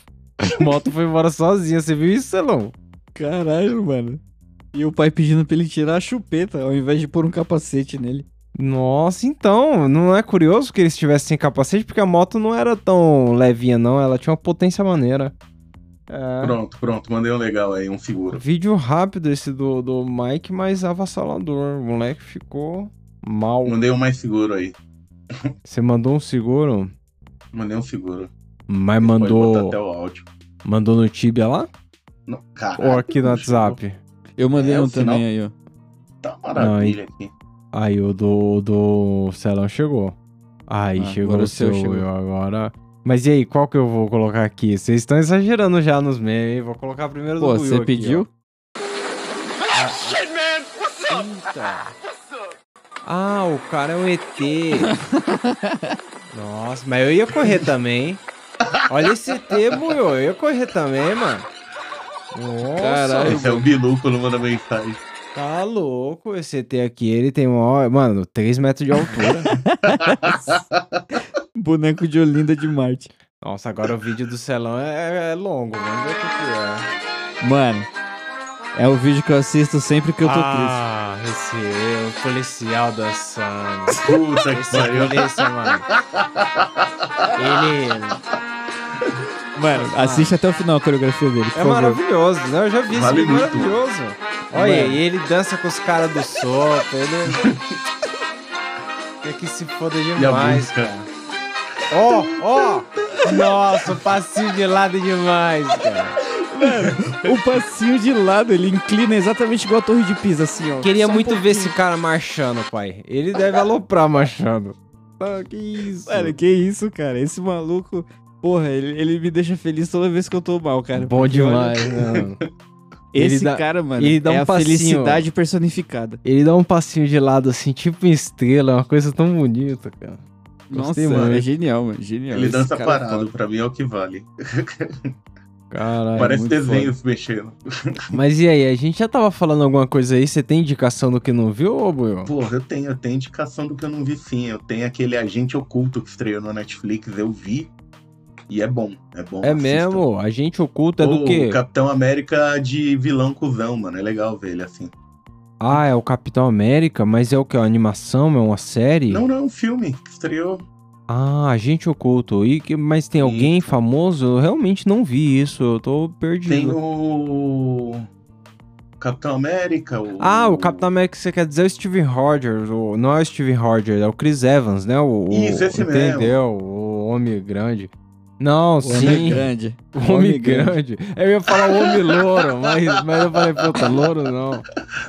A moto foi embora sozinha, você viu isso, Celão? Caralho, mano. E o pai pedindo pra ele tirar a chupeta, ao invés de pôr um capacete nele. Nossa, então, não é curioso que eles estivessem sem capacete, porque a moto não era tão levinha, não, ela tinha uma potência maneira. É. Pronto, pronto, mandei um legal aí, um figuro. Vídeo rápido esse do, do Mike, mas avassalador. O moleque ficou mal. Mandei um mais seguro aí. Você mandou um seguro, Mandei um figuro. mas mandou, até o áudio. mandou no Tibia lá? Não, caralho, Ou aqui no não WhatsApp? Eu mandei É, um sinal- também aí, ó. Tá maravilha aqui. Aí o do, do Celão chegou. Aí Ah, chegou o seu, chegou. eu agora. Mas e aí, qual que eu vou colocar aqui? Vocês estão exagerando já nos memes, hein? Vou colocar primeiro Pô, do Will você aqui, pediu? Shit, man. What's up? Eita. Ah, o cara é um ET. Nossa, mas eu ia correr também. Olha esse ET, Will. Eu ia correr também, mano. Nossa, Caralho. Esse é o Bilu quando manda mensagem. tá louco. Esse ET aqui, ele tem uma... Mano, 3 metros de altura. Boneco de Olinda de Marte. Nossa, agora o vídeo do Celão é, é longo. Vamos ver o que, que é. Mano, é o vídeo que eu assisto sempre que eu tô ah, esse é o policial dançando. Puta que Esse é pariu. polícia, mano. Ele triste. Mano, assiste até o final a coreografia dele, por é favor. maravilhoso, né? Eu já vi esse Vale vídeo muito. maravilhoso. Olha, Mano. e ele dança com os caras do sopa, ele... Quer que se foda a demais, cara. Ó, ó! Nossa, o passinho de lado é demais, cara. O passinho de lado, ele inclina exatamente igual a torre de Pisa, assim, ó. Queria Só um muito ver pouquinho. esse cara marchando, pai. Ele deve aloprar marchando. Ah, que isso? Mano, que isso, cara? Esse maluco, porra, ele, ele me deixa feliz toda vez que eu tô mal, cara. Bom Porque, olha, demais, né? Esse Ele dá- cara, mano, ele dá é um a passinho. felicidade personificada. Ele dá um passinho de lado assim, tipo estrela, uma coisa tão bonita, cara. Nossa, Gostei muito. é genial, mano, genial. Ele Esse dança cara é parado, foda. pra mim é o que vale. Caralho. Parece muito desenhos mexendo. Mas e aí, a gente já tava falando alguma coisa aí? Você tem indicação do que não viu, ô Buiu? Porra, eu tenho, eu tenho indicação do que eu não vi sim. Eu tenho aquele Agente Oculto que estreou na Netflix, eu vi. E é bom, é bom. É assistam. mesmo? Agente oculto é do Ô, quê? O Capitão América de vilão cuzão, mano. É legal ver ele assim. Ah, é o Capitão América, mas é o que? Uma animação? É uma série? Não, não, é um filme estreou. Ah, Agente Oculto. E mas tem alguém famoso? Eu realmente não vi isso, eu tô perdido. Tem o. Capitão América. O... Ah, o Capitão América você quer dizer é o Steven Rogers, o... não é o Steven Rogers, é o Chris Evans, né? O, o- Isso, esse mesmo. Entendeu? O Homem Grande. Não, O sim. homem grande. O Homem Homem grande. Eu ia falar o Homem Louro, mas, mas eu falei, puta, Louro não.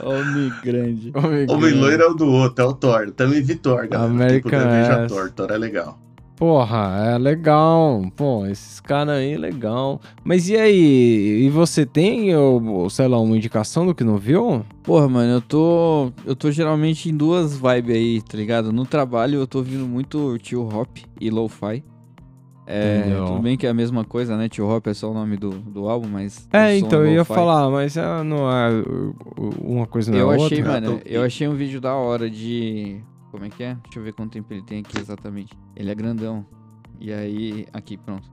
Homem grande. Homem, Homem grande. loiro é o do outro, é o Thor. Também vi Thor, galera. American tipo, veja. Thor. Thor é legal. Porra, é legal. Pô, esses caras aí, legal. Mas e aí? E você tem, ou, sei lá, uma indicação do que não viu? Porra, mano, eu tô. Eu tô geralmente em duas vibes aí, tá ligado? No trabalho eu tô ouvindo muito tio Hop e Lo-Fi. É, Entendeu? tudo bem que é a mesma coisa, né? Tio Hop é só o nome do, do álbum, mas. É, então eu ia falar, mas é, não é uma coisa não Eu é achei, outra. mano, tô- eu achei um vídeo da hora de. Como é que é? Deixa eu ver quanto tempo ele tem aqui exatamente. Ele é grandão. E aí. Aqui, pronto.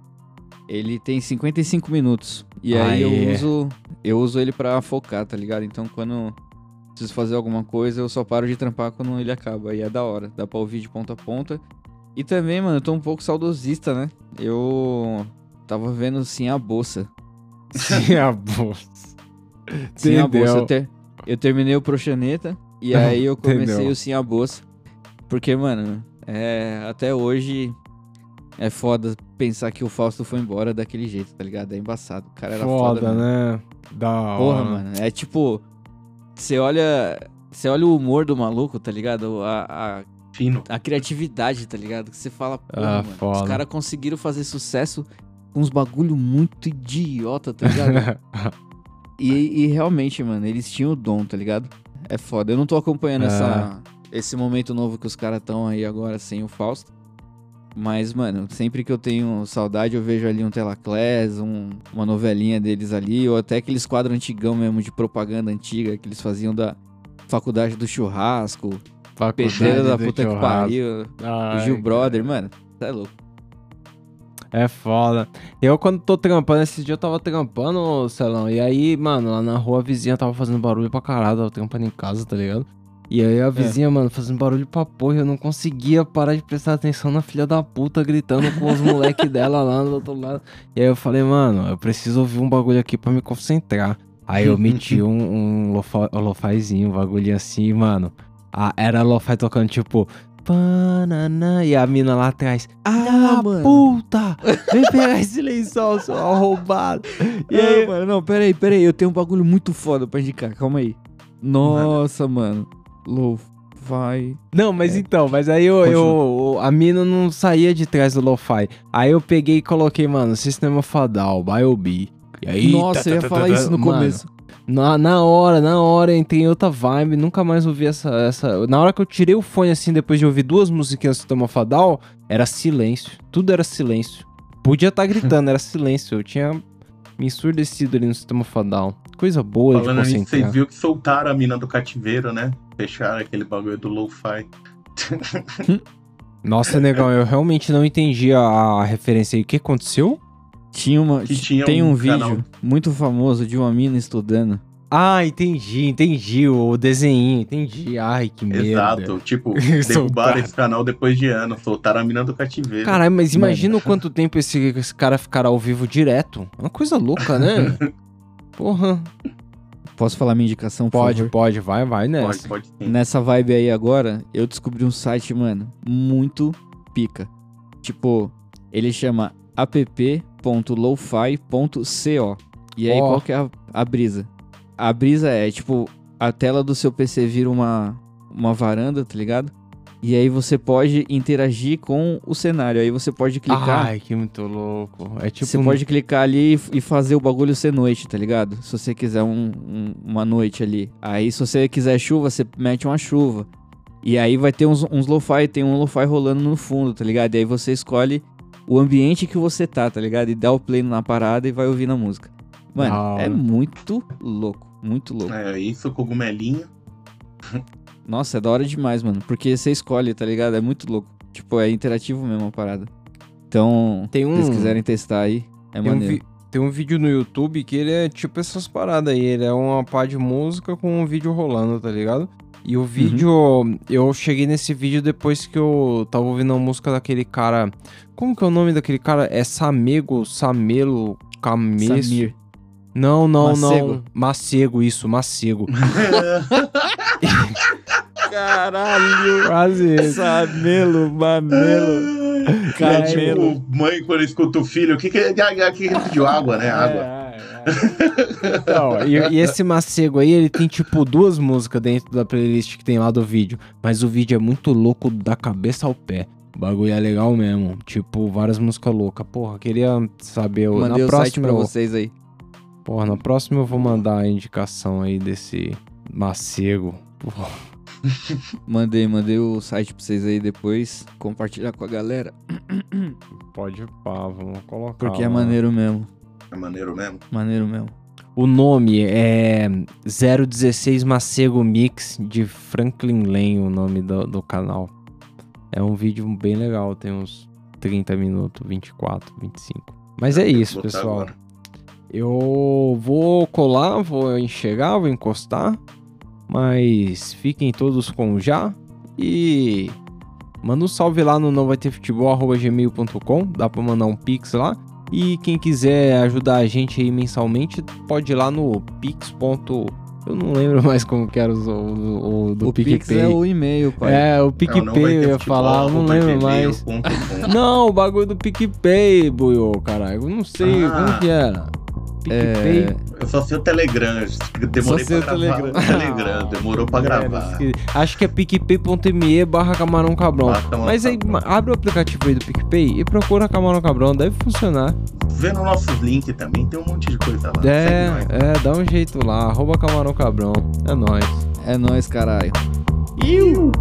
Ele tem 55 minutos. E aí eu uso. Eu uso ele pra focar, tá ligado? Então quando preciso fazer alguma coisa, eu só paro de trampar quando ele acaba. E é da hora. Dá pra ouvir de ponta a ponta. E também, mano, eu tô um pouco saudosista, né? Eu tava vendo sim a bolsa. Sim, a bolsa. Sim a bolsa. Eu, ter- eu terminei o Proxaneta e aí eu comecei Entendeu. o Sim a bolsa. Porque, mano, é, até hoje é foda pensar que o Fausto foi embora daquele jeito, tá ligado? É embaçado. O cara era foda, Foda, mano. né? Da Porra, hora. mano. É tipo. Você olha. Você olha o humor do maluco, tá ligado? A, a, Fino. a criatividade, tá ligado? Que você fala, porra, Ah, mano. foda. Os caras conseguiram fazer sucesso com uns bagulho muito idiota, tá ligado? E, e realmente, mano, eles tinham o dom, tá ligado? É foda. Eu não tô acompanhando É. essa, esse momento novo que os caras estão aí agora sem o Fausto. Mas, mano, sempre que eu tenho saudade, eu vejo ali um Telaclés, um, uma novelinha deles ali, ou até aqueles quadros antigão mesmo de propaganda antiga que eles faziam da Faculdade do Churrasco, Faculdade Pedreira da Puta que. Pariu, o Ai, Gil Brother, mano. Tá é louco. É foda. Eu, quando tô trampando, esses dias eu tava trampando, Celão, e aí, mano, lá na rua a vizinha tava fazendo barulho pra caralho, tava trampando em casa, tá ligado? E aí a vizinha, mano, fazendo barulho pra porra, eu não conseguia parar de prestar atenção na filha da puta gritando com os moleques dela lá do outro lado. E aí eu falei, mano, eu preciso ouvir um bagulho aqui pra me concentrar. Aí eu meti um, um um um bagulho assim, mano. Ah, era lo-fi tocando tipo. Panana, e a mina lá atrás. Ah, Ah, puta! Vem pegar esse lençol, seu arrombado. E aí, mano, não, pera aí, pera aí, eu tenho um bagulho muito foda pra indicar, calma aí. Nossa, mano, lo-fi. Não, mas então, mas aí eu, eu- a mina não saía de trás do lo-fi. Aí eu peguei e coloquei, mano, Sistema Fadal, Biobi. E aí, Nossa, tá, eu ia tá, falar tá, isso no mano, começo. Na, na hora, na hora, entrei em outra vibe, nunca mais ouvi essa, essa. Na hora que eu tirei o fone assim, depois de ouvir duas musiquinhas do Sistema Fadal, era silêncio. Tudo era silêncio. Podia estar gritando, era silêncio. Eu tinha me ensurdecido ali no Sistema Fadal. Coisa boa Falando de concentrar. vocês viram que soltaram a mina do cativeiro, né? Fecharam aquele bagulho do lo-fi. Nossa, negão, eu realmente não entendi a, a referência aí. O que aconteceu? Tinha uma, Que tinha tem um, um vídeo canal. muito famoso de uma mina estudando. Ah, entendi, entendi. O desenho, entendi. Ai, que merda. Exato. Tipo, derrubaram esse canal depois de anos. Soltaram a mina do cativeiro. Caralho, mas imagina o quanto tempo esse, esse cara ficará ao vivo direto. É uma coisa louca, né? Porra. Posso falar minha indicação, por Pode, favor? pode, vai, vai pode, nessa. pode sim. Nessa vibe aí agora, eu descobri um site, mano, muito pica. Tipo, ele chama app.lofi.co. E aí, Ó. qual que é a, a brisa? A brisa é, tipo, a tela do seu PC vira uma, uma varanda, tá ligado? E aí você pode interagir com o cenário. Aí você pode clicar. Ai, que muito louco. É tipo. você pode clicar ali e- e fazer o bagulho ser noite, tá ligado? Se você quiser um- um- uma noite ali. Aí se você quiser chuva, você mete uma chuva. E aí vai ter uns, uns lo-fi, tem um lo-fi rolando no fundo, tá ligado? E aí você escolhe o ambiente que você tá, tá ligado? E dá o play na parada e vai ouvindo a música. Mano, é muito louco, muito louco. É isso, cogumelinho. Nossa, é da hora demais, mano. Porque você escolhe, tá ligado? É muito louco. Tipo, é interativo mesmo a parada. Então, Tem se um- vocês quiserem testar aí, é Tem um, maneiro. vi- tem um vídeo no YouTube que ele é tipo essas paradas aí. Ele é uma pá de música com um vídeo rolando, tá ligado? E Uhum. o vídeo. Eu cheguei nesse vídeo depois que eu tava ouvindo a música daquele cara. Como que é o nome daquele cara? É Samego, Samelo, Cameço. Samir. Não, não, não. Macego. Macego, isso, Macego. Caralho! Quase. Samelo, mamelo. É Camelo. tipo, mãe quando escuta o filho, o que que é? O que que ele pediu? Água, né? Água. Então, e, e esse macego aí, ele tem tipo duas músicas dentro da playlist que tem lá do vídeo. Mas o vídeo é muito louco da cabeça ao pé. O bagulho é legal mesmo. Tipo, várias músicas loucas. Porra, queria saber. Mandei na o site próxima, pra eu- vocês aí. Porra, na próxima eu vou mandar a indicação aí desse macego. Porra. Mandei, mandei o site pra vocês aí depois. Compartilhar com a galera. Pode pá, vamos colocar. Porque é maneiro mesmo. É maneiro mesmo. Maneiro mesmo. O nome é 016 Macego Mix de Franklin Lane, o nome do, do canal. É um vídeo bem legal, tem uns 30 minutos, 24, 25. Mas é isso, Vou botar pessoal. agora. Eu vou colar, vou enxergar, vou encostar. Mas fiquem todos com já. E manda um salve lá no não vai ter futebol gmail.com. Dá pra mandar um pix lá. E quem quiser ajudar a gente aí mensalmente, pode ir lá no pix. Eu não lembro mais como que era o, o, o do o Pix PicPay. é o e-mail, pai. É, o Não, não vai PicPay eu ia falar, eu não lembro mais. gmail.com. Não, o bagulho do PicPay, Buiô, caralho. Eu não sei Ah. como que era. PicPay. É, Eu só sei o Telegram. Demorei Só pra o gravar. Telegram. Telegram. Demorou pra gravar. É, acho que é picpay.me barra camarão cabrão. Barra Camarão Mas aí, Cabrão. ma- abre o aplicativo aí do PicPay e procura camarão cabrão, deve funcionar. Vê no nossos links também, tem um monte de coisa lá. É, Segue nós. é, dá um jeito lá, arroba camarão cabrão. É nóis. é nóis, caralho. Iu!